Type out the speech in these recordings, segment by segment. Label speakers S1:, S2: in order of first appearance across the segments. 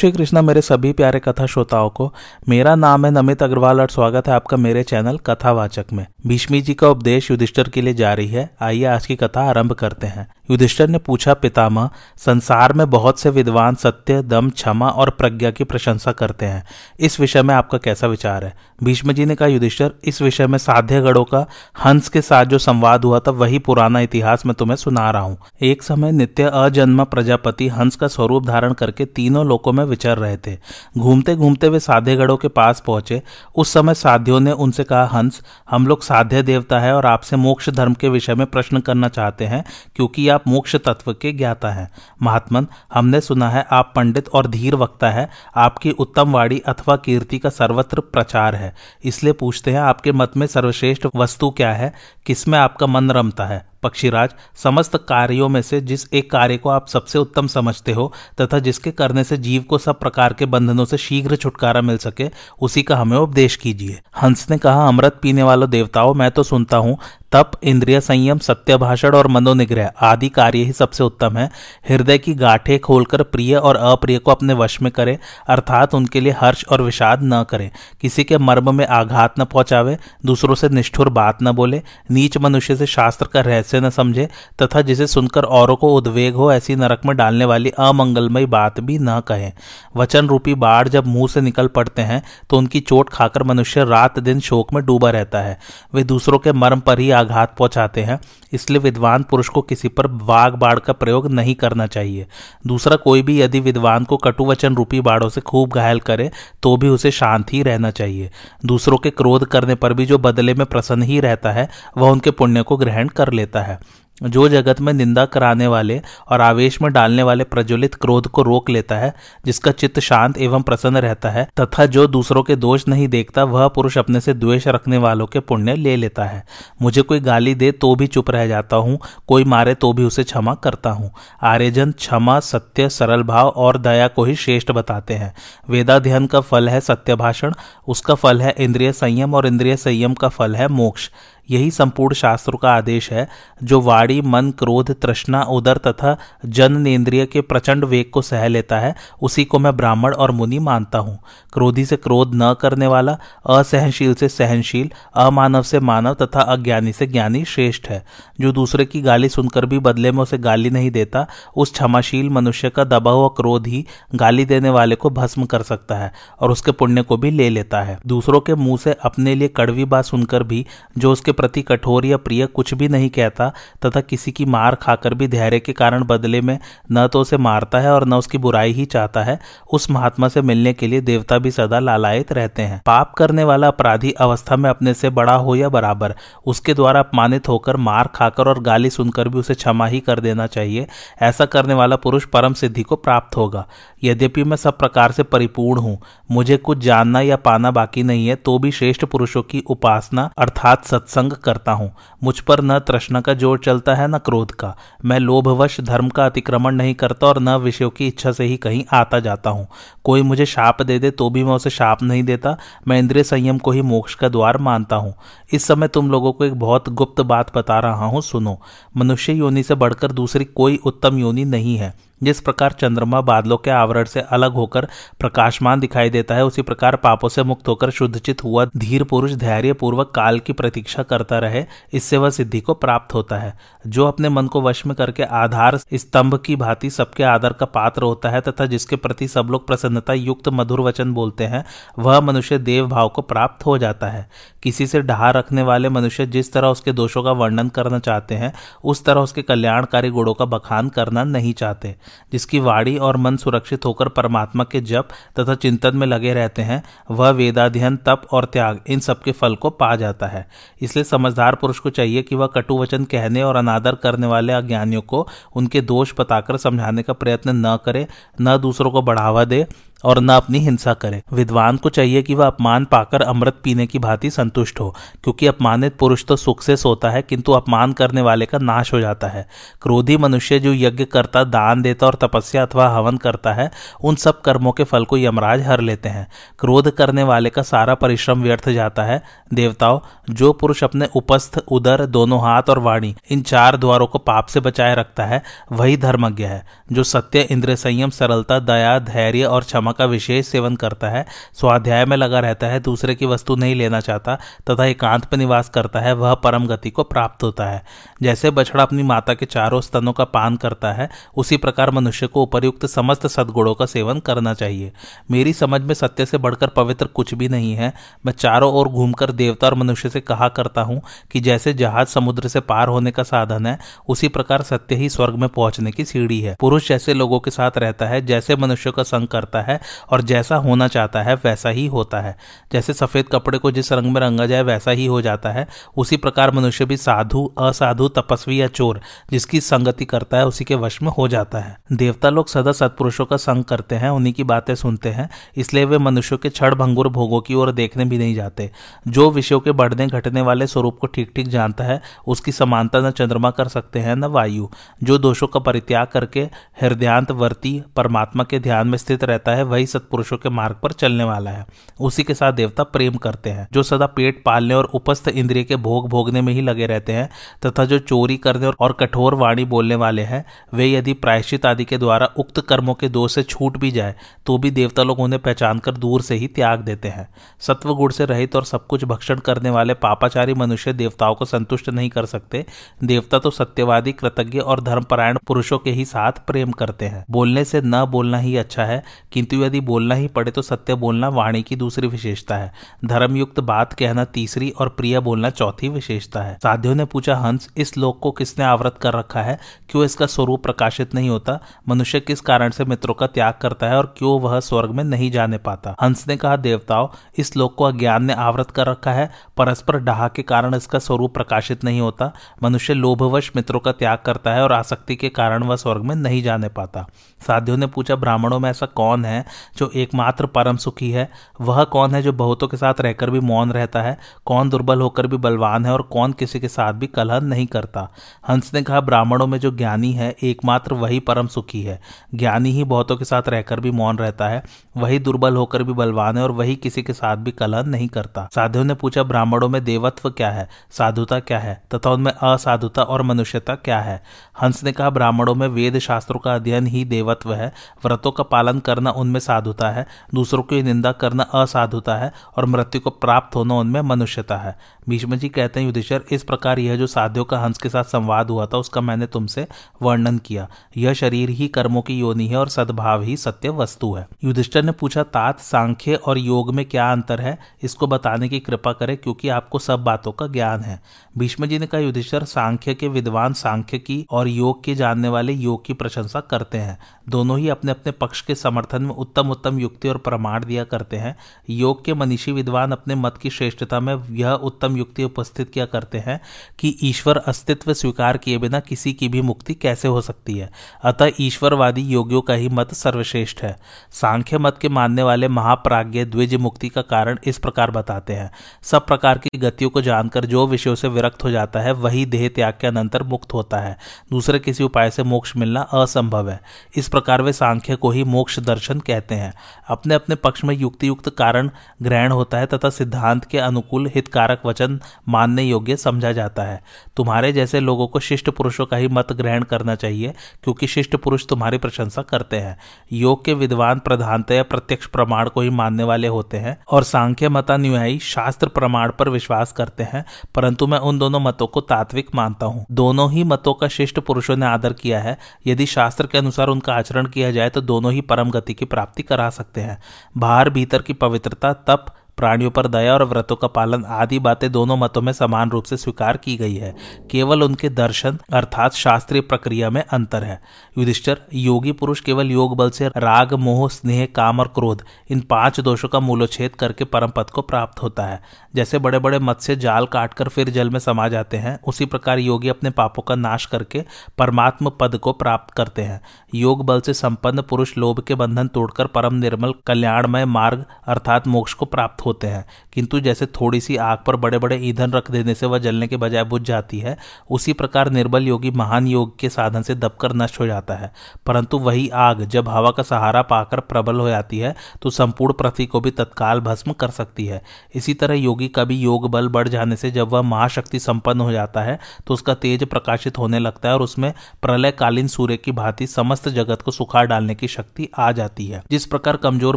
S1: श्री कृष्णा मेरे सभी प्यारे कथा श्रोताओं को, मेरा नाम है नमित अग्रवाल और स्वागत है आपका मेरे चैनल कथावाचक में। भीष्मी जी का उपदेश युधिष्ठर के लिए जारी है। आइए आज की कथा आरंभ करते हैं। युधिष्ठर ने पूछा, पितामह, संसार में बहुत से विद्वान सत्य, दम, क्षमा और प्रज्ञा की प्रशंसा करते हैं। इस विषय में आपका कैसा विचार है? भीष्म जी ने कहा, युधिष्ठर, इस विषय में साध्य गढ़ों का हंस के साथ जो संवाद हुआ था, वही पुराना इतिहास में तुम्हें सुना रहा हूँ। एक समय नित्य अजन्म प्रजापति हंस का स्वरूप धारण करके तीनों लोकों में विचर रहे थे। घूमते घूमते वे साध्यगढ़ों के पास पहुँचे। उस समय साध्यों ने उनसे कहा, हंस, हम लोग साध्य देवता है और आपसे मोक्ष धर्म के विषय में प्रश्न करना चाहते हैं, क्योंकि आप मोक्ष तत्व के ज्ञाता हैं। महात्मन, हमने सुना है आप पंडित और धीर वक्ता है। आपकी उत्तम वाणी अथवा कीर्ति का सर्वत्र प्रचार है। इसलिए पूछते हैं, आपके मत में सर्वश्रेष्ठ वस्तु क्या है? किसमें आपका मन रमता है? पक्षीराज, समस्त कार्यों में से जिस एक कार्य को आप सबसे उत्तम समझते हो तथा जिसके करने से जीव को सब प्रकार के बंधनों से शीघ्र छुटकारा मिल सके, उसी का हमें उपदेश कीजिए। हंस ने कहा, अमृत पीने वालों देवताओं, मैं तो सुनता हूँ तप, इंद्रिय संयम सत्य भाषण और मनोनिग्रह आदि कार्य ही सबसे उत्तम है। हृदय की गाठे खोलकर प्रिय और अप्रिय को अपने वश में करें, अर्थात उनके लिए हर्ष और विषाद न करें। किसी के मर्म में आघात न पहुंचावे, दूसरों से निष्ठुर बात न बोले, नीच मनुष्य से शास्त्र का रहस्य न समझे, तथा जिसे सुनकर औरों को उद्वेग हो, ऐसी नरक में डालने वाली अमंगलमयी बात भी न कहें। वचन रूपी बाढ़ जब मुँह से निकल पड़ते हैं तो उनकी चोट खाकर मनुष्य रात दिन शोक में डूबा रहता है। वे दूसरों के मर्म पर ही आघात पहुंचाते हैं, इसलिए विद्वान पुरुष को किसी पर वाग बाढ़ का प्रयोग नहीं करना चाहिए। दूसरा, कोई भी यदि विद्वान को कटुवचन रूपी बाढ़ों से खूब घायल करे तो भी उसे शांत ही रहना चाहिए। दूसरों के क्रोध करने पर भी जो बदले में प्रसन्न ही रहता है, वह उनके पुण्य को ग्रहण कर लेता है। जो जगत में निंदा कराने वाले और आवेश में डालने वाले प्रज्वलित क्रोध को रोक लेता है, जिसका चित्त शांत एवं प्रसन्न रहता है, तथा जो दूसरों के दोष नहीं देखता, वह पुरुष अपने से द्वेष रखने वालों के पुण्य ले लेता है। मुझे कोई गाली दे तो भी चुप रह जाता हूँ, कोई मारे तो भी उसे क्षमा करता हूँ। आर्यजन क्षमा, सत्य, सरल भाव और दया को ही श्रेष्ठ बताते हैं। वेदाध्ययन का फल है सत्य भाषण, उसका फल है इंद्रिय संयम और इंद्रिय संयम का फल है मोक्ष। यही संपूर्ण शास्त्रों का आदेश है, जो वाणी, मन, क्रोध, तृष्णा, उदर तथा जन नेन्द्रिय के प्रचंड वेग को सह लेता है, उसी को मैं ब्राह्मण और मुनि मानता हूँ। क्रोधी से क्रोध न करने वाला, असहनशील से सहनशील, अमानव से मानव तथा अज्ञानी से ज्ञानी श्रेष्ठ है। जो दूसरे की गाली सुनकर भी बदले में उसे गाली नहीं देता, उस क्षमाशील मनुष्य का दबा हुआ क्रोध ही गाली देने वाले को भस्म कर सकता है और उसके पुण्य को भी ले लेता है। दूसरों के मुँह से अपने लिए कड़वी बात सुनकर भी, जो उसके प्रति कठोर या प्रिय कुछ भी नहीं कहता, तथा किसी की मार खाकर भी धैर्य के कारण बदले में न तो उसे मारता है और न उसकी बुराई ही चाहता है। उस महात्मा से मिलने के लिए देवता भी सदा लालायित रहते हैं। पाप करने वाला अपराधी अवस्था में अपने से बड़ा हो या बराबर, उसके द्वारा अपमानित होकर मार खाकर और गाली सुनकर भी उसे क्षमा ही कर देना चाहिए। ऐसा करने वाला पुरुष परम सिद्धि को प्राप्त होगा। यद्यपि मैं सब प्रकार से परिपूर्ण हूँ, मुझे कुछ जानना या पाना बाकी नहीं है तो भी श्रेष्ठ पुरुषों की उपासना अर्थात सत्संग संग करता हूँ। मुझ पर न तृष्णा का ज़ोर चलता है, न क्रोध का। मैं लोभवश धर्म का अतिक्रमण नहीं करता और न विषयों की इच्छा से ही कहीं आता जाता हूँ। कोई मुझे शाप दे दे तो भी मैं उसे शाप नहीं देता। मैं इंद्रिय संयम को ही मोक्ष का द्वार मानता हूँ। इस समय तुम लोगों को एक बहुत गुप्त बात बता रहा हूँ, सुनो। मनुष्य योनि से बढ़कर दूसरी कोई उत्तम योनि नहीं है। जिस प्रकार चंद्रमा बादलों के आवरण से अलग होकर प्रकाशमान दिखाई देता है, उसी प्रकार पापों से मुक्त होकर शुद्धचित हुआ धीर पुरुष धैर्य पूर्वक काल की प्रतीक्षा करता रहे, इससे वह सिद्धि को प्राप्त होता है। जो अपने मन को वश में करके आधार स्तंभ की भांति सबके आदर का पात्र होता है तथा जिसके प्रति सब लोग प्रसन्नता युक्त मधुर वचन बोलते हैं, वह मनुष्य देव भाव को प्राप्त हो जाता है। किसी से ढहा रखने वाले मनुष्य जिस तरह उसके दोषों का वर्णन करना चाहते हैं, उस तरह उसके कल्याणकारी गुणों का बखान करना नहीं चाहते। जिसकी वाणी और मन सुरक्षित होकर परमात्मा के जप तथा चिंतन में लगे रहते हैं, वह वेदाध्ययन, तप और त्याग, इन सबके फल को पा जाता है। इसलिए समझदार पुरुष को चाहिए कि वह कटु वचन कहने और अनादर करने वाले अज्ञानियों को उनके दोष बताकर समझाने का प्रयत्न न करे, न दूसरों को बढ़ावा दे और न अपनी हिंसा करे। विद्वान को चाहिए कि वह अपमान पाकर अमृत पीने की भांति संतुष्ट हो, क्योंकि अपमानित पुरुष तो सुख से सोता है, किंतु अपमान करने वाले का नाश हो जाता है। क्रोधी मनुष्य जो यज्ञ करता, दान देता और तपस्या अथवा हवन करता है, उन सब कर्मों के फल को यमराज हर लेते हैं। क्रोध करने वाले का सारा परिश्रम व्यर्थ जाता है। देवताओं, जो पुरुष अपने उपस्थ, उदर, दोनों हाथ और वाणी, इन चार द्वारों को पाप से बचाए रखता है, वही धर्मज्ञ है, जो सत्य इंद्र संयम, सरलता, दया, धैर्य और क्षमा कामा का विशेष सेवन करता है, स्वाध्याय में लगा रहता है, दूसरे की वस्तु नहीं लेना चाहता, तथा एकांत में निवास करता है, वह परम गति को प्राप्त होता है। जैसे बछड़ा अपनी माता के चारों स्तनों का पान करता है, उसी प्रकार मनुष्य को उपरयुक्त समस्त सदगुणों का सेवन करना चाहिए। मेरी समझ में सत्य से बढ़कर पवित्र कुछ भी नहीं है। मैं चारों ओर घूमकर देवता और मनुष्य से कहा करता हूँ कि जैसे जहाज़ समुद्र से पार होने का साधन है, उसी प्रकार सत्य ही स्वर्ग में पहुँचने की सीढ़ी है। पुरुष जैसे लोगों के साथ रहता है, जैसे मनुष्य का संग करता है और जैसा होना चाहता है वैसा ही होता है। जैसे सफ़ेद कपड़े को जिस रंग में रंगा जाए वैसा ही हो जाता है। उसी प्रकार मनुष्य भी साधु, असाधु, तपस्वी या चोर जिसकी संगति करता है, उसी के वश में हो जाता है। देवता लोग सदा सत्पुरुषों का संग करते हैं, उन्हीं की बातें सुनते हैं, इसलिए वे मनुष्यों के क्षण भंगुर भोगों की ओर देखने भी नहीं जाते। जो विषयों के बढ़ने, घटने वाले स्वरूप को ठीक ठीक जानता है, उसकी समानता न चंद्रमा कर सकते हैं, न वायु। जो दोषों का परित्याग करके हृदयांत वर्ती परमात्मा के ध्यान में स्थित रहता है वही सत्पुरुषों के मार्ग पर चलने वाला है। उसी के साथ देवता प्रेम करते हैं, जो सदा पेट पालने और उपस्थ इंद्रिय के भोग भोगने में ही लगे रहते हैं, तथा जो चोरी करने और कठोर वाणी बोलने वाले हैं, वे यदि प्रायश्चित आदि के द्वारा उक्त कर्मों के दोष से छूट भी जाए तो भी देवता लोग उन्हें पहचान कर दूर से ही त्याग देते हैं। सत्व गुण से रहित और सब कुछ भक्षण करने वाले पापाचारी मनुष्य देवताओं को संतुष्ट नहीं कर सकते। देवता तो सत्यवादी, कृतज्ञ और धर्मपरायण पुरुषों के ही साथ प्रेम करते हैं। बोलने से न बोलना ही अच्छा है, किंतु यदि बोलना ही पड़े तो सत्य बोलना वाणी की दूसरी विशेषता है। धर्मयुक्त बात कहना तीसरी और प्रिय बोलना चौथी विशेषता है। साध्यों ने पूछा, हंस, इस लोक को किसने आवृत कर रखा है? क्यों इसका स्वरूप प्रकाशित नहीं होता? मनुष्य किस कारण से मित्रों का त्याग करता है और क्यों वह स्वर्ग में नहीं जाने पाता? हंस ने कहा, देवताओं, इस लोक को अज्ञान ने आवृत कर रखा है। परस्पर डहा के कारण इसका स्वरूप प्रकाशित नहीं होता। मनुष्य लोभवश मित्रों का त्याग करता है और आसक्ति के कारण वह स्वर्ग में नहीं जाने पाता। साध्यों ने पूछा, ब्राह्मणों में ऐसा कौन है जो एकमात्र परम सुखी है, वह कौन है जो बहुतों के साथ रहकर भी मौन रहता है? कौन दुर्बल होकर भी बलवान है और कौन किसी के साथ भी कलह नहीं करता? हंस ने कहा, ब्राह्मणों में जो ज्ञानी है, एकमात्र वही परम सुखी है। ज्ञानी ही बहुतों के साथ रहकर भी मौन रहता है, वही दुर्बल होकर भी बलवान है और वही किसी के साथ भी कलह नहीं करता। साधु ने पूछा, ब्राह्मणों में देवत्व क्या है? साधुता क्या है? तथा उनमें असाधुता और मनुष्यता क्या है? हंस ने कहा, ब्राह्मणों में वेद शास्त्रों का अध्ययन ही देवत्व है। व्रतों का पालन करना उनमें साधुता है, दूसरों की निंदा करना असाधुता है और मृत्यु को प्राप्त होना उनमें मनुष्यता है। भीष्म जी कहते हैं, युधिष्ठर, इस प्रकार यह जो साध्यों का हंस के साथ संवाद हुआ था, उसका मैंने तुमसे वर्णन किया। यह शरीर ही कर्मों की योनि है और सद्भाव ही सत्य वस्तु है। युधिष्ठर ने पूछा, तात, सांख्य और योग में क्या अंतर है? इसको बताने की कृपा करें, क्योंकि आपको सब बातों का ज्ञान है। भीष्म जी ने कहा, युधिष्ठर, सांख्य के विद्वान सांख्य की और योग के जानने वाले योग की प्रशंसा करते हैं। दोनों ही अपने अपने पक्ष के समर्थन में उत्तम उत्तम युक्ति और प्रमाण दिया करते हैं। योग के मनीषी विद्वान अपने मत की श्रेष्ठता में यह उत्तम युक्ति उपस्थित किया करते हैं कि ईश्वर अस्तित्व स्वीकार किए बिना किसी की भी मुक्ति कैसे हो सकती है। अतः ईश्वरवादी योगियों का ही मत सर्वश्रेष्ठ है। सांख्य मत के मानने वाले महाप्राज्ञ द्विज मुक्ति का कारण इस प्रकार बताते हैं। सब प्रकार की गतियों को जानकर जो विषयों से विरक्त हो जाता है, वही देह त्याग के अनंतर मुक्त होता है। दूसरे किसी उपाय से मोक्ष मिलना असंभव है। इस प्रकार वे सांख्य को ही मोक्ष दर्शन कहते हैं। अपने अपने पक्ष में युक्ति युक्त कारण ग्रहण होता है तथा सिद्धांत के अनुकूल हितकारक वचन मानने योग्य समझा जाता है। तुम्हारे जैसे लोगों को शिष्ट पुरुषों का ही मत ग्रहण करना चाहिए, क्योंकि शिष्ट पुरुष तुम्हारी प्रशंसा करते हैं। योग के विद्वान प्रधानतया प्रत्यक्ष प्रमाण को ही मानने वाले होते हैं और सांख्य मतानुयायी शास्त्र प्रमाण पर विश्वास करते हैं, परंतु मैं उन दोनों मतों को तात्विक मानता हूँ। दोनों ही मतों का शिष्ट पुरुषों ने आदर किया है। यदि शास्त्र के अनुसार उनका आचरण किया जाए तो दोनों ही परम गति की प्राप्ति करा सकते हैं। बाहर भीतर की पवित्रता तप प्राणियों पर दया और व्रतों का पालन आदि बातें दोनों मतों में समान रूप से स्वीकार की गई है। केवल उनके दर्शन अर्थात शास्त्रीय प्रक्रिया में अंतर है। युधिष्ठर, योगी पुरुष केवल योग बल से राग, मोह, स्नेह, काम और क्रोध, इन पाँच दोषों का मूलोच्छेद करके परम पद को प्राप्त होता है। जैसे बड़े बड़े मत्स्य जाल काटकर फिर जल में समा जाते हैं, उसी प्रकार योगी अपने पापों का नाश करके परमात्म पद को प्राप्त करते हैं। योग बल से संपन्न पुरुष लोभ के बंधन तोड़कर परम निर्मल कल्याणमय मार्ग अर्थात मोक्ष को प्राप्त होते हैं। किंतु जैसे थोड़ी सी आग पर बड़े बड़े ईंधन रख देने से वह जलने के बजाय बुझ जाती है, उसी प्रकार निर्बल योगी महान योग के साधन से दबकर नष्ट हो जाता है। परंतु वही आग जब हवा का सहारा पाकर प्रबल हो जाती है तो संपूर्ण पृथ्वी को भी तत्काल भस्म कर सकती है। इसी तरह योगी का भी योग बल बढ़ जाने से जब वह महाशक्ति संपन्न हो जाता है तो उसका तेज प्रकाशित होने लगता है और उसमें प्रलयकालीन सूर्य की भांति समस्त जगत को सुखाड़ डालने की शक्ति आ जाती है। जिस प्रकार कमज़ोर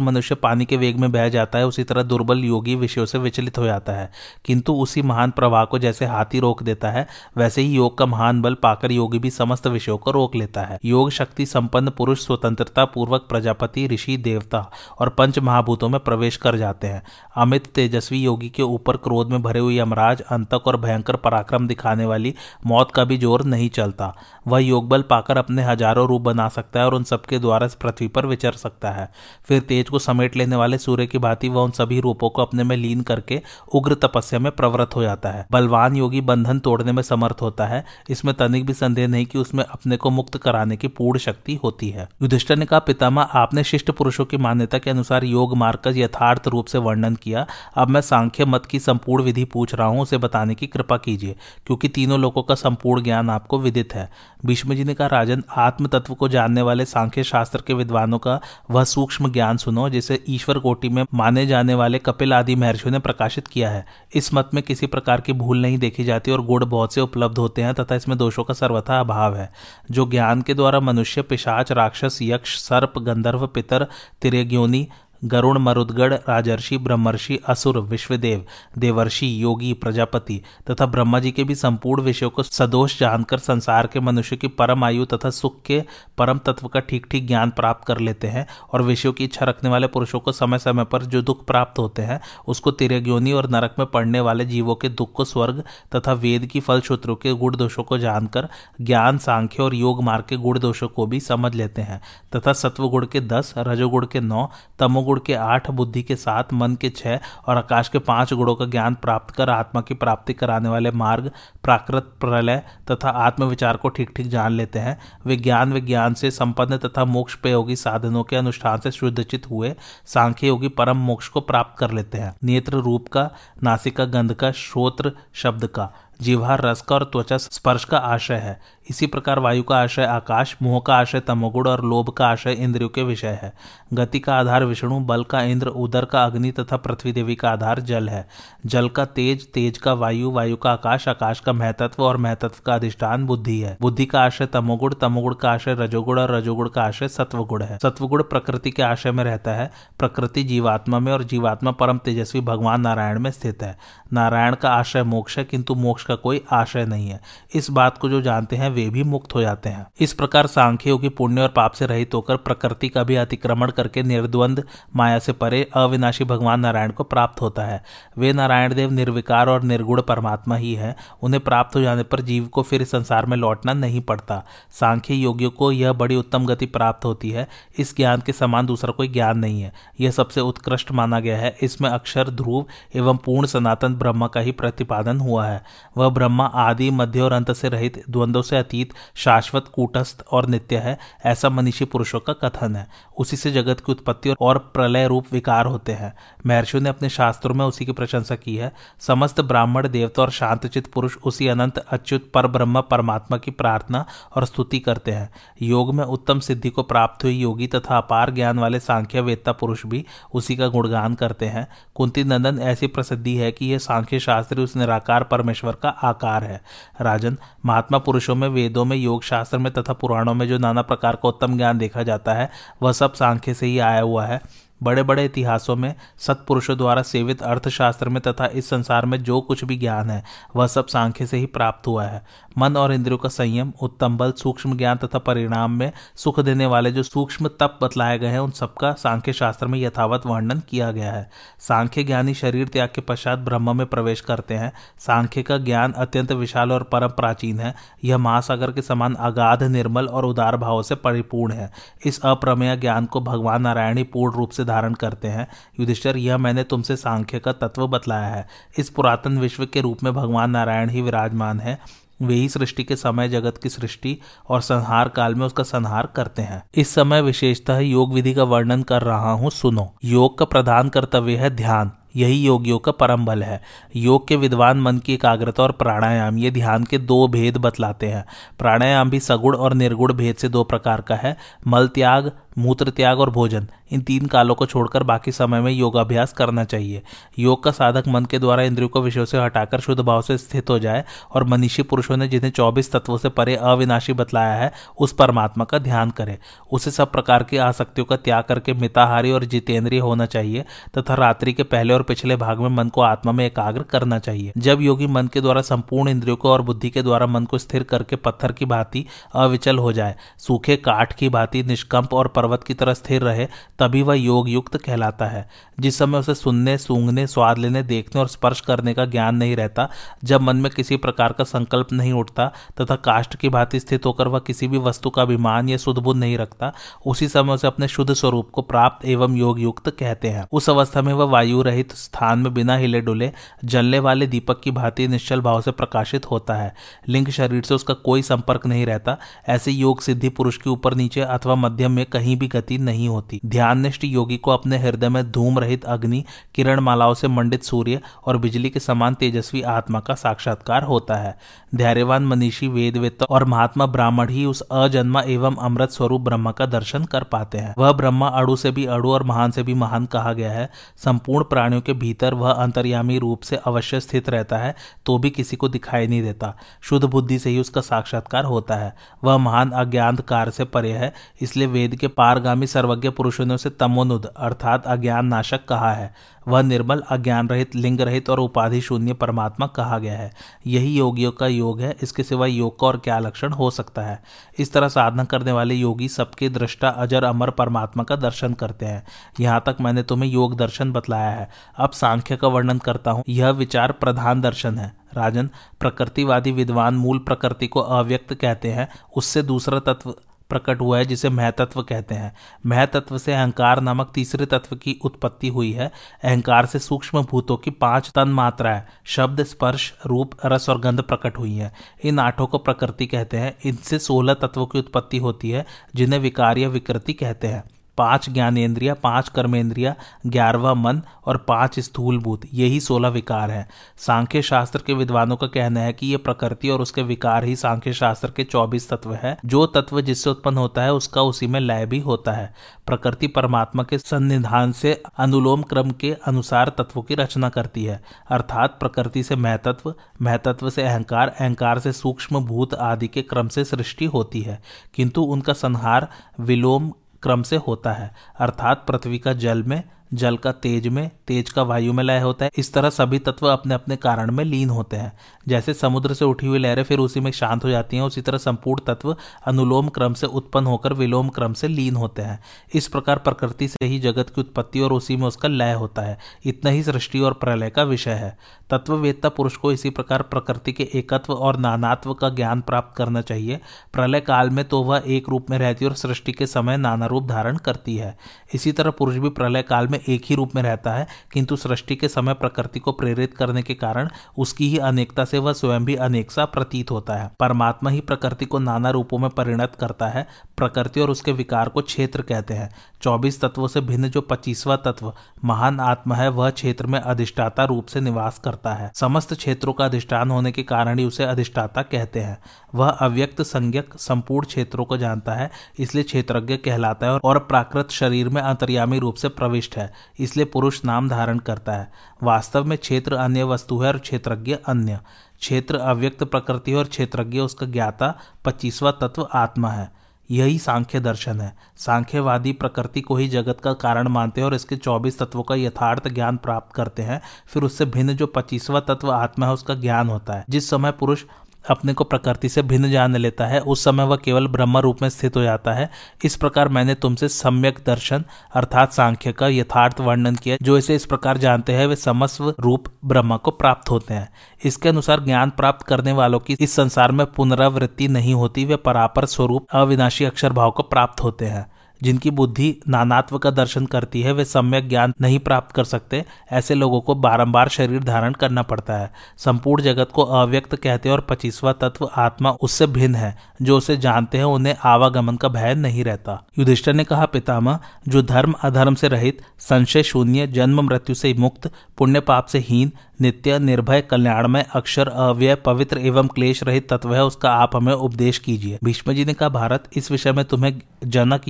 S1: मनुष्य पानी के वेग में बह जाता है, उसी तरह दुर्बल योगी विषयों से विचलित हो जाता है। किंतु उसी महान प्रवाह को जैसे हाथी रोक देता है, वैसे ही योग का महान बल पाकर योगी भी समस्त विषयों को रोक लेता है। योग शक्ति संपन्न पुरुष स्वतंत्रता पूर्वक प्रजापति, ऋषि, देवता और पंच महाभूतों में प्रवेश कर जाते हैं। अमित तेजस्वी योगी के ऊपर क्रोध में भरे हुए यमराज अंतक और भयंकर पराक्रम दिखाने वाली मौत का भी ज़ोर नहीं चलता। वह योग बल पाकर अपने हज़ारों रूप बना सकता है और उन सबके द्वारा पृथ्वी पर विचर सकता है। फिर तेज को समेट लेने वाले सूर्य की भांति वह उन सभी रूपों को अपने में लीन करके उग्र तपस्या में प्रवृत्त हो जाता है। बलवान योगी बंधन तोड़ने में समर्थ होता है। इसमें तनिक भी संदेह नहीं कि उसमें अपने को मुक्त कराने की पूर्ण शक्ति होती है। युधिष्ठर ने कहा पितामा आपने शिष्ट पुरुषों की मान्यता के अनुसार योग मार्ग का यथार्थ रूप से वर्णन किया। अब मैं सांख्य मत की संपूर्ण विधि पूछ रहा हूँ, उसे बताने की कृपा कीजिए, क्योंकि तीनों लोगों का संपूर्ण ज्ञान आपको विदित है। भीष्म जी ने कहा, राजन आत्म तत्व को जानने वाले सांख्य शास्त्र के विद्वानों का वह सूक्ष्म ज्ञान सुनो, जिसे ईश्वर कोटि में माने जाने वाले कपिल आदि महर्षियों ने प्रकाशित किया है। इस मत में किसी प्रकार की भूल नहीं देखी जाती और गुण बहुत से उपलब्ध होते हैं तथा इसमें दोषों का सर्वथा अभाव है। जो ज्ञान के द्वारा मनुष्य, पिशाच, राक्षस, यक्ष, सर्प, गंधर्व, पितर, तिरेग्योनी गरुण मरुदगढ़, राजर्षि, ब्रह्मर्षि, असुर, विश्वदेव, देवर्षि, योगी, प्रजापति तथा ब्रह्मा जी के भी संपूर्ण विषयों को सदोष जानकर संसार के मनुष्य की परम आयु तथा सुख के परम तत्व का ठीक ठीक ज्ञान प्राप्त कर लेते हैं और विषयों की इच्छा रखने वाले पुरुषों को समय समय पर जो दुख प्राप्त होते हैं, उसको तिरग्योनी और नरक में पड़ने वाले जीवों के दुख को स्वर्ग तथा वेद की फल सूत्रों के गुण दोषों को जानकर ज्ञान, सांख्य और योग मार्ग के गुण दोषों को भी समझ लेते हैं तथा सत्वगुण के दस, रजोगुण के नौ, तमोगुण गुण के आठ, बुद्धि के सात, मन के छह और आकाश के पाँच गुणों का ज्ञान प्राप्त कर आत्मा की प्राप्ति कराने वाले मार्ग, प्राकृत प्रलय तथा आत्म विचार को ठीक ठीक जान लेते हैं। वे ज्ञान विज्ञान से संपन्न तथा मोक्ष प्रयोगी साधनों के अनुष्ठान से शुद्धचित हुए, सांख्य योगी परम मोक्ष को प्राप्त कर लेते हैं। नेत्र रूप का, नासिका गंध का, श्रोत्र शब्द का। जिह्वा रस का और त्वचा स्पर्श का आशय है। इसी प्रकार वायु का आशय आकाश, मोह का आशय तमोगुण और लोभ का आशय इंद्रियों के विषय है। गति का आधार विष्णु, बल का इंद्र, उदर का अग्नि तथा पृथ्वी देवी का आधार जल है। जल का तेज तेज का वायु वायु का आकाश आकाश का महतत्व और महतत्व का अधिष्ठान बुद्धि है। बुद्धि का आशय तमोगुण तमोगुण का आशय रजोगुण और रजोगुण का आशय सत्वगुण है। सत्वगुण प्रकृति के आशय में रहता है। प्रकृति जीवात्मा में और जीवात्मा परम तेजस्वी भगवान नारायण में स्थित है। नारायण का आशय मोक्ष है, किंतु मोक्ष का कोई आशय नहीं है। इस बात को जो जानते हैं, वे भी मुक्त हो जाते हैं। इस प्रकार सांख्य योगी पुण्य और पाप से रहित होकर प्रकृति का भी अतिक्रमण करके निर्द्वंद, माया से परे, अविनाशी भगवान नारायण को प्राप्त होता है। वे नारायण देव निर्विकार और निर्गुण परमात्मा ही है। उन्हें प्राप्त हो जाने पर जीव को फिर संसार में लौटना नहीं पड़ता। सांख्य योगियों को यह बड़ी उत्तम गति प्राप्त होती है। इस ज्ञान के समान दूसरा कोई ज्ञान नहीं है। यह सबसे उत्कृष्ट माना गया है। इसमें अक्षर, ध्रुव एवं पूर्ण सनातन ब्रह्म का ही प्रतिपादन हुआ है। वह ब्रह्मा आदि मध्य और अंत से रहित, द्वंद्व से अतीत, शाश्वत, कूटस्थ और नित्य है, ऐसा मनीषी पुरुषों का कथन है। उसी से जगत की उत्पत्ति और प्रलय रूप विकार होते हैं। महर्षियों ने अपने शास्त्रों में उसी की प्रशंसा की है। समस्त ब्राह्मण देवता और शांतचित पुरुष उसी अनंत, अच्युत, पर ब्रह्म, परमात्मा की प्रार्थना और स्तुति करते हैं। योग में उत्तम सिद्धि को प्राप्त हुई योगी तथा अपार ज्ञान वाले सांख्य वेत्ता पुरुष भी उसी का गुणगान करते हैं। कुंती नंदन ऐसी प्रसिद्धि है कि यह सांख्य शास्त्री उस निराकार परमेश्वर का आकार है। राजन, महात्मा पुरुषों में, वेदों में योग शास्त्र में तथा पुराणों में जो नाना प्रकार का उत्तम ज्ञान देखा जाता है, वह सब सांख्य से ही आया हुआ है। बड़े बड़े इतिहासों में सत्पुरुषों द्वारा सेवित अर्थशास्त्र में तथा इस संसार में जो कुछ भी ज्ञान है, वह सब सांख्य से ही प्राप्त हुआ है। मन और इंद्रियों का संयम, उत्तम बल, सूक्ष्म ज्ञान तथा परिणाम में सुख देने वाले जो सूक्ष्म तप बतलाए गए हैं, उन सबका सांख्य शास्त्र में यथावत वर्णन किया गया है। सांख्य ज्ञानी शरीर त्याग के पश्चात ब्रह्म में प्रवेश करते हैं। सांख्य का ज्ञान अत्यंत विशाल और परम प्राचीन है। यह महासागर के समान अगाध, निर्मल और उदार भाव से परिपूर्ण है। इस अप्रमेय ज्ञान को भगवान नारायण पूर्ण रूप से धारण करते हैं। युधिष्ठर, यह मैंने तुमसे सांख्य का तत्व बतलाया है। इस पुरातन विश्व के रूप में भगवान नारायण ही विराजमान है। वे ही सृष्टि के समय जगत की सृष्टि और संहार काल में उसका संहार करते हैं। इस समय विशेषतः योग विधि का वर्णन कर रहा हूँ, सुनो। योग का प्रधान कर्तव्य है ध्यान। यही योगियों का परम बल है। योग के विद्वान मन की एकाग्रता और प्राणायाम, ये ध्यान के दो भेद बतलाते हैं। प्राणायाम भी सगुण और निर्गुण भेद से दो प्रकार का है। मल त्याग मूत्र त्याग और भोजन, इन तीन कालों को छोड़कर बाकी समय में योगाभ्यास करना चाहिए। योग का साधक मन के द्वारा इंद्रियों को विषयों से हटाकर शुद्ध भाव से स्थित हो जाए और मनीषी पुरुषों ने जिन्हें चौबीस तत्वों से परे अविनाशी बतलाया है, उस परमात्मा का ध्यान करे। उसे सब प्रकार की आसक्तियों का त्याग करके मिताहारी और जितेंद्रिय होना चाहिए तथा रात्रि के पहले और पिछले भाग में मन को आत्मा में एकाग्र करना चाहिए। जब योगी मन के द्वारा संपूर्ण इंद्रियों को और बुद्धि के द्वारा मन को स्थिर करके पत्थर की भांति अविचल हो जाए, सूखे काठ की भांति निष्कंप और पर्वत की तरह स्थिर रहे, तभी वह योग युक्त कहलाता है। जिस समय उसे सुनने, सूंघने, स्वाद लेने, देखने और स्पर्श करने का ज्ञान नहीं रहता, जब मन में किसी प्रकार का संकल्प नहीं उठता तथा काष्ट की भांति स्थित होकर वह किसी भी वस्तु का अभिमान या शुद्ध बुद्ध नहीं रखता, उसी समय उसे अपने शुद्ध स्वरूप को प्राप्त एवं योग युक्त कहते हैं। उस अवस्था में वह वायु रहित स्थान में बिना हिले डुले जलने वाले दीपक की भांति निश्चल भाव से प्रकाशित होता है। लिंग शरीर से उसका कोई संपर्क नहीं रहता, ऐसे योग सिद्धि पुरुष के ऊपर नीचे अथवा मध्यम में कहीं भी गति नहीं होती। ध्याननिष्ठ योगी को अपने हृदय में धूम रहित अग्नि किरण मालाओं से मंडित सूर्य और बिजली के समान तेजस्वी आत्मा का साक्षात्कार होता है। धैर्यवान मनीषी वेदवेत्ता और महात्मा ब्राह्मण ही उस अजन्मा एवं अमृत स्वरूप ब्रह्म का दर्शन कर पाते हैं। वह ब्रह्मा अड़ु से भी अड़ु और महान से भी महान कहा गया है। संपूर्ण प्राणियों के भीतर वह अंतर्यामी रूप से अवश्य स्थित रहता है तो भी किसी को दिखाई नहीं देता। शुद्ध बुद्धि से ही उसका साक्षात्कार होता है। वह महान अज्ञान कार से परे है, इसलिए वेद के पारगामी सर्वज्ञ पुरुषों ने उसे तमोनुद, अर्थात अज्ञान नाशक कहा है। वह निर्मल अज्ञान रहित लिंग रहित और उपाधि शून्य परमात्मा कहा गया है। यही योगियों का योग है, इसके सिवा योग का और क्या लक्षण हो सकता है? इस तरह साधना करने वाले योगी सबके दृष्टा, अजर, अमर परमात्मा का दर्शन करते हैं। यहाँ तक मैंने तुम्हें योग दर्शन बतलाया है। अब सांख्य का वर्णन करता हूँ। यह विचार प्रधान दर्शन है। राजन, प्रकृतिवादी विद्वान मूल प्रकृति को अव्यक्त कहते हैं। उससे दूसरा तत्व प्रकट हुआ है, जिसे महतत्व कहते हैं। महतत्व से अहंकार नामक तीसरे तत्व की उत्पत्ति हुई है। अहंकार से सूक्ष्म भूतों की पाँच तन मात्राएँ शब्द, स्पर्श, रूप, रस और गंध प्रकट हुई है। इन आठों को प्रकृति कहते हैं। इनसे सोलह तत्वों की उत्पत्ति होती है, जिन्हें विकार या विकृति कहते हैं। पाँच ज्ञानेन्द्रिया, पाँच कर्मेंद्रिया, ग्यारहवा मन और पाँच स्थूलभूत। यही सोलह विकार हैं। सांख्य शास्त्र के विद्वानों का कहना है कि ये प्रकृति और उसके विकार ही सांख्य शास्त्र के चौबीस तत्व है। जो तत्व जिससे उत्पन्न होता है, उसका उसी में लय भी होता है। प्रकृति परमात्मा के सन्निधान से अनुलोम क्रम के अनुसार तत्वों की रचना करती है। अर्थात प्रकृति से महतत्व महतत्व से अहंकार अहंकार से सूक्ष्म भूत आदि के क्रम से सृष्टि होती है। किंतु उनका संहार, विलोम क्रम से होता है अर्थात पृथ्वी का जल में जल का तेज में, तेज का वायु में लय होता है। इस तरह सभी तत्व अपने अपने कारण में लीन होते हैं। जैसे समुद्र से उठी हुई लहरें फिर उसी में शांत हो जाती हैं, उसी तरह संपूर्ण तत्व अनुलोम क्रम से उत्पन्न होकर विलोम क्रम से लीन होते हैं। इस प्रकार प्रकृति से ही जगत की उत्पत्ति और उसी में उसका लय होता है। इतना ही सृष्टि और प्रलय का विषय है। तत्ववेत्ता पुरुष को इसी प्रकार प्रकृति के एकत्व और नानात्व का ज्ञान प्राप्त करना चाहिए। प्रलय काल में तो वह एक रूप में रहती और सृष्टि के समय नाना रूप धारण करती है। इसी तरह पुरुष भी प्रलय काल में एक ही रूप में रहता है, किंतु सृष्टि के समय प्रकृति को प्रेरित करने के कारण उसकी ही अनेकता से वह स्वयं भी अनेक सा प्रतीत होता है। परमात्मा ही प्रकृति को नाना रूपों में परिणत करता है, प्रकृति और उसके विकार को क्षेत्र कहते हैं। चौबीस तत्वों से भिन्न जो पच्चीसवा तत्व, महान आत्मा है, वह क्षेत्र में अधिष्ठाता रूप से निवास करता है। समस्त क्षेत्रों का अधिष्ठान होने के कारण ही उसे अधिष्ठाता कहते हैं। वह अव्यक्त, संज्ञक, संपूर्ण क्षेत्रों को जानता है, इसलिए क्षेत्रज्ञ कहलाता है और प्राकृत शरीर में अंतर्यामी रूप से प्रविष्ट है। इसलिए पुरुष नाम धारण करता है। वास्तव में क्षेत्र अन्य वस्तु है और क्षेत्रज्ञ अन्य। क्षेत्र अव्यक्त प्रकृति और क्षेत्रज्ञ उसका ज्ञाता, पच्चीसवा तत्व आत्मा है। यही सांख्य दर्शन है। सांख्यवादी प्रकृति को ही जगत का कारण मानते हैं और इसके चौबीस तत्वों का यथार्थ ज्ञान प्राप्त करते हैं। फिर उससे भिन्न जो पच्चीसवा तत्व आत्मा है, उसका ज्ञान होता है। जिस समय पुरुष अपने को प्रकृति से भिन्न जान लेता है। उस समय वह केवल ब्रह्म रूप में स्थित हो जाता है। इस प्रकार मैंने तुमसे सम्यक दर्शन अर्थात सांख्य का यथार्थ वर्णन किया, जो इसे इस प्रकार जानते हैं, वे समस्व रूप ब्रह्म को प्राप्त होते हैं। इसके अनुसार ज्ञान प्राप्त करने वालों की इस संसार में पुनरावृत्ति नहीं होती, वे परापर स्वरूप अविनाशी अक्षर भाव को प्राप्त होते हैं। जिनकी बुद्धि नानात्व का दर्शन करती है, वे सम्यक ज्ञान नहीं प्राप्त कर सकते। ऐसे लोगों को बारंबार शरीर धारण करना पड़ता है। संपूर्ण जगत को अव्यक्त कहते हैं और पच्चीसवा तत्व आत्मा उससे भिन्न है, जो उसे जानते हैं, उन्हें आवागमन का भय नहीं रहता। युधिष्ठर ने कहा, पितामह, जो धर्म अधर्म से रहित, संशय शून्य, जन्म मृत्यु से मुक्त, पुण्य पाप से हीन, नित्य, निर्भय, कल्याणमय, अक्षर अव्यय, पवित्र एवं क्लेश रहित तत्व है, उसका आप हमें उपदेश कीजिए। भीष्म जी ने कहा, भारत, इस विषय में तुम्हें जनक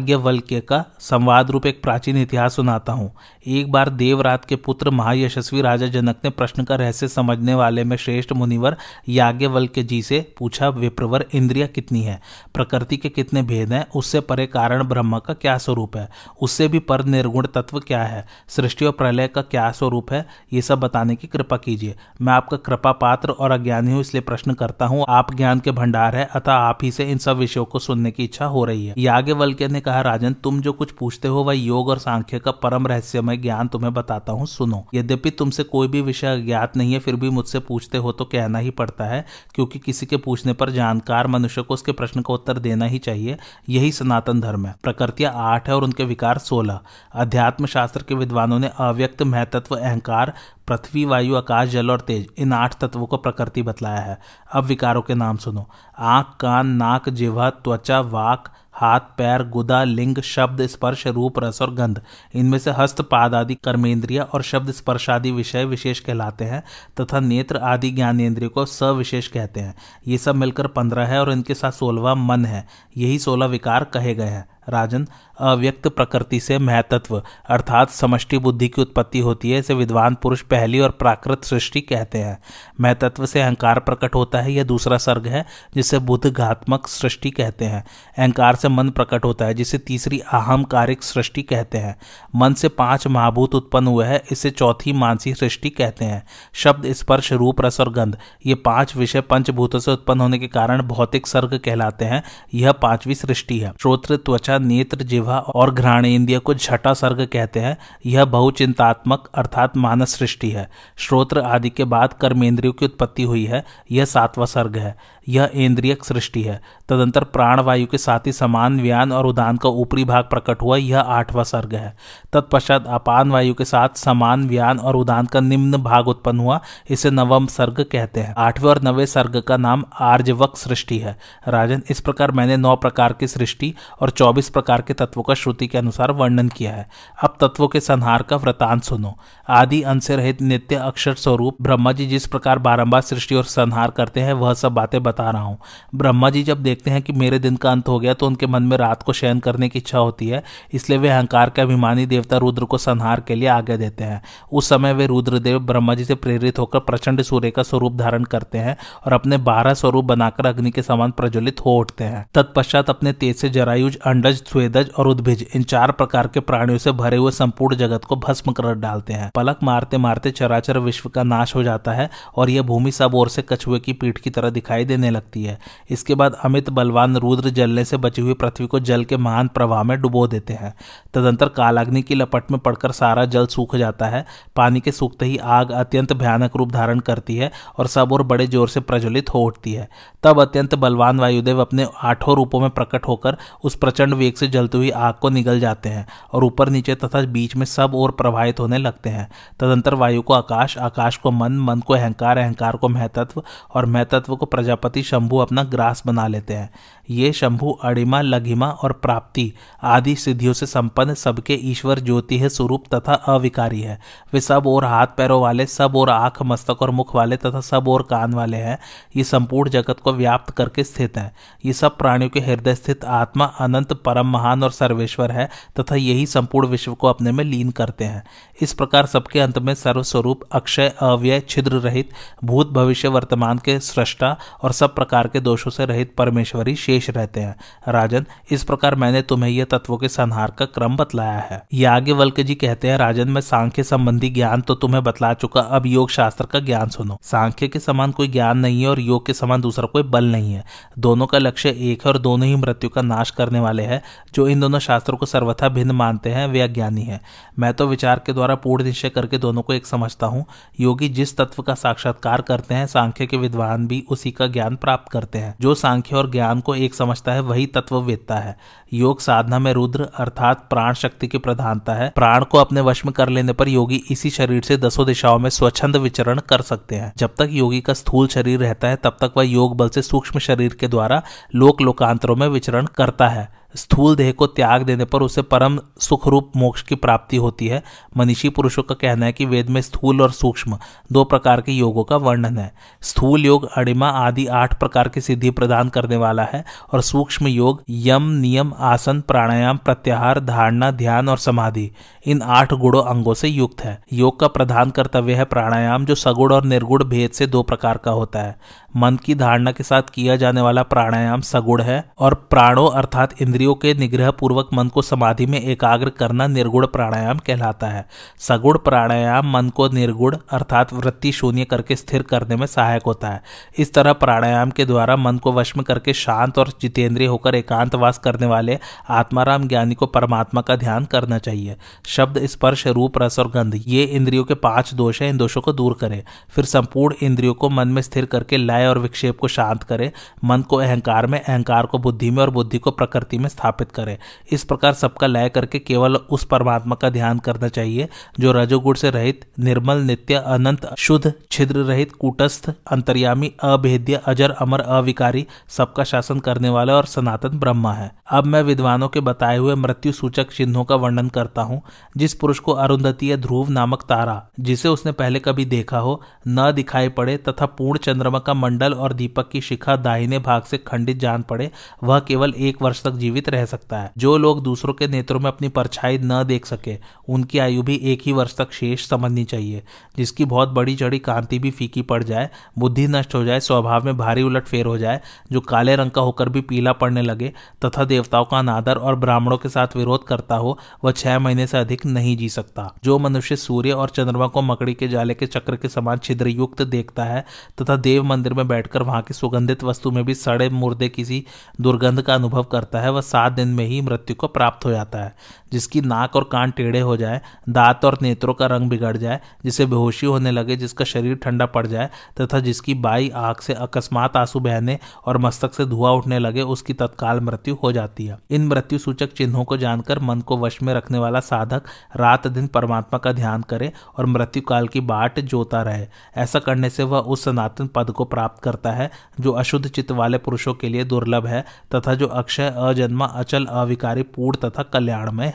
S1: याज्ञवल्क्य का संवाद रूप एक प्राचीन इतिहास सुनाता हूँ। एक बार देवरात के पुत्र महायशस्वी राजा जनक ने प्रश्न का रहस्य समझने वाले में श्रेष्ठ मुनिवर याज्ञवल्क्य जी से पूछा, विप्रवर, इंद्रिया कितनी है? प्रकृति के कितने भेद हैं? उससे परे कारण ब्रह्म का क्या स्वरूप है? उससे भी पर निर्गुण तत्व क्या है? सृष्टि और प्रलय का क्या स्वरूप है? ये सब बताने की कृपा कीजिए। मैं आपका कृपा पात्र और अज्ञानी हूँ, इसलिए प्रश्न करता हूँ, आप ज्ञान के भंडार है, अतः आप ही से इन सब विषयों को सुनने की इच्छा हो रही है। याज्ञवल्क्य ने कहा, राजन, तुम जो कुछ पूछते हो वह योग और सांख्य का परम रहस्यमय ज्ञान तुम्हें बताता हूँ, सुनो। यद्यपि तुमसे कोई भी विषय ज्ञात नहीं है, फिर भी मुझसे पूछते हो तो कहना ही पड़ता है, क्योंकि किसी के पूछने पर जानकार मनुष्य को उसके प्रश्न का उत्तर देना ही चाहिए। यही सनातन धर्म है। प्रकृतियाँ आठ है और उनके विकार सोलह। अध्यात्म शास्त्र के विद्वानों ने अव्यक्त महतत्व, अहंकार, पृथ्वी, वायु, आकाश, जल और तेज, इन आठ तत्वों को प्रकृति बतलाया है। अब विकारों के नाम सुनो। आँख, कान, नाक जिवा त्वचा, वाक हाथ, पैर, गुदा, लिंग, शब्द, स्पर्श, रूप, रस और गंध। इनमें से हस्त, पाद आदि कर्मेंद्रिय और शब्द स्पर्श आदि विषय विशेष कहलाते हैं तथा नेत्र आदि ज्ञानेन्द्रिय को सविशेष कहते हैं। ये सब मिलकर पंद्रह है और इनके साथ सोलवा मन है। यही सोलह विकार कहे गए हैं। राजन अव्यक्त प्रकृति से महतत्व, अर्थात समष्टि बुद्धि की उत्पत्ति होती है, इसे विद्वान पुरुष पहली और प्राकृत सृष्टि कहते हैं। महतत्व से अहंकार प्रकट होता है, यह दूसरा सर्ग है, जिसे बुद्ध घात्मक सृष्टि कहते हैं। अहंकार से मन प्रकट होता है, जिसे तीसरी अहमकारिक सृष्टि कहते हैं। मन से पाँच महाभूत उत्पन्न हुए हैं, इसे चौथी मानसी सृष्टि कहते हैं। शब्द, स्पर्श, रूप, रस और गंध, ये पाँच विषय पंचभूतों से उत्पन्न होने के कारण भौतिक सर्ग कहलाते हैं, यह पांचवी सृष्टि है। श्रोत्र, त्वचा, नेत्र जिवा और घ्राणेन्द्रिय को छठा सर्ग कहते हैं। यह बहुचिंतात्मक अर्थात मानस सृष्टि है। श्रोत्र आदि के बाद कर्मेंद्रियों की उत्पत्ति हुई है। यह सातवा सर्ग है। यह इंद्रिय सृष्टि है। तदंतर प्राणवायु के साथ ही समान व्यान और उदान का ऊपरी भाग प्रकट हुआ, यह आठवां सर्ग है। तत्पश्चात अपान वायु के साथ समान व्यान और उदान का निम्न भाग उत्पन्न हुआ, इसे नवम सर्ग कहते हैं। आठवें और नवे सर्ग का नाम आर्जवक सृष्टि है। राजन, इस प्रकार मैंने नौ प्रकार की सृष्टि और चौबीस प्रकार के तत्वों का श्रुति के अनुसार वर्णन किया है। अब तत्वों के संहार का वृतांत सुनो। आदि अंश रहित नित्य अक्षर स्वरूप ब्रह्मा जी जिस प्रकार बारंबार सृष्टि और संहार करते हैं, वह सब बातें बता रहा हूँ। ब्रह्मा जी जब देखते हैं कि मेरे दिन का अंत हो गया तो उनके मन में रात को शयन करने की इच्छा होती है, इसलिए वे अहंकार के अभिमानी देवता रुद्र को संहार के लिए आगे देते हैं। उस समय वे रुद्रदेव ब्रह्मा जी से प्रेरित होकर प्रचंड सूर्य का स्वरूप धारण करते हैं और अपने बारह स्वरूप बनाकर अग्नि के समान प्रज्वलित हो उठते हैं। तत्पश्चात अपने तेज से जरायुज, अंडज, स्वेदज और उद्भिज, इन चार प्रकार के प्राणियों से भरे हुए संपूर्ण जगत को भस्म कर डालते हैं। पलक मारते मारते चराचर विश्व का नाश हो जाता है और यह भूमि सब ओर से कछुए की पीठ की तरह दिखाई देने लगती है। इसके बाद अमित बलवान रुद्र जलने से बची हुई पृथ्वी को जल के महान प्रवाह में डुबो देते हैं। तदंतर कालाग्नि की लपट में पड़कर सारा जल सूख जाता है। पानी के सूखते ही आग अत्यंत भयानक रूप धारण करती है और सब और बड़े ज़ोर से प्रज्वलित हो उठती है। तब अत्यंत बलवान वायुदेव अपने आठों रूपों में प्रकट होकर उस प्रचंड वेग से जलती हुई आग को निगल जाते हैं और ऊपर नीचे तथा बीच में सब और प्रवाहित होने लगते हैं। तदंतर वायु को आकाश आकाश को मन मन को अहंकार अहंकार को महतत्व और महतत्व को प्रजापति शंभु अपना ग्रास बना लेते हैं। ये शंभु, अड़िमा, लघिमा और प्राप्ति आदि सिद्धियों से संपन्न सबके ईश्वर ज्योति है, स्वरूप तथा अविकारी है। वे सब और हाथ पैरों वाले, सब और आँख, मस्तक और मुख वाले तथा सब और कान वाले हैं। ये संपूर्ण जगत को व्याप्त करके स्थित हैं। ये सब प्राणियों के हृदय स्थित आत्मा अनंत, परम, महान और सर्वेश्वर है तथा यही संपूर्ण विश्व को अपने में लीन करते हैं। इस प्रकार सबके अंत में सर्वस्वरूप, अक्षय, अव्यय, छिद्र रहित, भूत भविष्य वर्तमान के सृष्टा और सब प्रकार के दोषों से रहित परमेश्वरी शेष रहते हैं। राजन, इस प्रकार मैंने तुम्हें यह तत्वों के संहार का क्रम बतलाया है। याज्ञवल्क जी कहते हैं, राजन, मैं सांख्य संबंधी ज्ञान तो तुम्हें बतला चुका, अब योग शास्त्र का ज्ञान सुनो। सांख्य के समान कोई ज्ञान नहीं है और योग के समान दूसरा कोई बल नहीं है। दोनों का लक्ष्य एक है और दोनों ही मृत्यु का नाश करने वाले हैं, जो इन दोनों शास्त्रों को सर्वथा भिन्न मानते हैं, वे अज्ञानी है। मैं तो विचार के द्वारा पूर्ण निश्चय करके दोनों को एक समझता हूँ। योगी जिस तत्व का साक्षात्कार करते हैं, सांख्य के विद्वान भी उसी का ज्ञान प्राप्त करते हैं। जो सांख्य और ज्ञान को एक समझता है, वही तत्व वेदता है। योग साधना में रुद्र अर्थात प्राण शक्ति की प्रधानता है। प्राण को अपने वश में कर लेने पर योगी इसी शरीर से दसों दिशाओं में स्वच्छंद विचरण कर सकते हैं। जब तक योगी का स्थूल शरीर रहता है, तब तक वह योग बल से सूक्ष्म शरीर के द्वारा लोक लोकांतरों में विचरण करता है। स्थूल देह को त्याग देने पर उसे परम सुख रूप मोक्ष की प्राप्ति होती है। मनीषी पुरुषों का कहना है कि वेद में स्थूल और सूक्ष्म दो प्रकार के योगों का वर्णन है। स्थूल योग अणिमा आदि आठ प्रकार की सिद्धि प्रदान करने वाला है और सूक्ष्म योग यम, नियम, आसन, प्राणायाम, प्रत्याहार, धारणा, ध्यान और समाधि, इन आठ गुणों अंगों से युक्त है। योग का प्रधान कर्तव्य है प्राणायाम, जो सगुण और निर्गुण भेद से दो प्रकार का होता है। मन की धारणा के साथ किया जाने वाला प्राणायाम सगुण है और प्राणों अर्थात इंद्रियों के निग्रह पूर्वक मन को समाधि में एकाग्र करना निर्गुण प्राणायाम कहलाता है। सगुण प्राणायाम मन को निर्गुण अर्थात वृत्ति शून्य करके स्थिर करने में सहायक होता है। इस तरह प्राणायाम के द्वारा मन को वश में करके शांत और जितेंद्रिय होकर एकांतवास करने वाले आत्माराम ज्ञानी को परमात्मा का ध्यान करना चाहिए। शब्द, स्पर्श, रूप, रस और गंध, ये इंद्रियों के पाँच दोष है। इन दोषों को दूर करें। फिर संपूर्ण इंद्रियों को मन में स्थिर करके लय और विक्षेप को शांत करें। मन को अहंकार में, अहंकार को बुद्धि में और बुद्धि को प्रकृति में स्थापित करें। इस प्रकार सबका लय करके केवल उस परमात्मा का ध्यान करना चाहिए, जो रजोगुण से रहित, निर्मल, नित्य, अनंत, शुद्ध, छिद्र रहित, कूटस्थ, अंतर्यामी, अभेद्य, अजर, अमर, अविकारी, सबका शासन करने वाला और सनातन ब्रह्मा है। अब मैं विद्वानों के बताए हुए मृत्यु सूचक चिन्हों का वर्णन करता हूँ। जिस पुरुष को अरुंधति या ध्रुव नामक तारा, जिसे उसने पहले कभी देखा हो, न दिखाई पड़े तथा पूर्ण चंद्रमा का मंडल और दीपक की शिखा दाहिने भाग से खंडित जान पड़े, वह केवल एक वर्ष तक जीवित रह सकता है। जो लोग दूसरों के नेत्रों में अपनी परछाई न देख सके, उनकी आयु भी एक ही वर्ष तक शेष समझनी चाहिए। जिसकी बहुत बड़ी चढ़ी कांति भी फीकी पड़ जाए, बुद्धि नष्ट हो जाए, स्वभाव में भारी उलट फेर हो जाए, जो काले रंग का होकर भी पीला पड़ने लगे, तथा देवताओं का अनादर और ब्राह्मणों के साथ विरोध करता हो, वह छह महीने से अधिक नहीं जी सकता। जो मनुष्य सूर्य और चंद्रमा को मकड़ी के जाले के चक्र के समान छिद्र युक्त देखता है, तथा देव मंदिर में बैठकर वहाँ की सुगंधित वस्तु में भी सड़े मुर्दे किसी दुर्गंध का अनुभव करता है, वह सात दिन में ही मृत्यु को प्राप्त हो जाता है। जिसकी नाक और कान टेढ़े हो जाए, दांत और नेत्रों का रंग बिगड़ जाए जिसे बेहोशी होने लगे, जिसका शरीर ठंडा पड़ जाए, तथा जिसकी बाई आँख से अकस्मात आँसू बहने और मस्तक से धुआँ उठने लगे, उसकी तत्काल मृत्यु हो जाती है। इन मृत्यु सूचक चिन्हों को जानकर मन को वश में रखने वाला साधक रात दिन परमात्मा का ध्यान करे और मृत्यु काल की बाट जोता रहे। ऐसा करने से वह उस सनातन पद को प्राप्त करता है, जो अशुद्ध चित्त वाले पुरुषों के लिए दुर्लभ है, तथा जो अक्षय अजन्मा, अचल अविकारी पूर्ण तथा कल्याणमय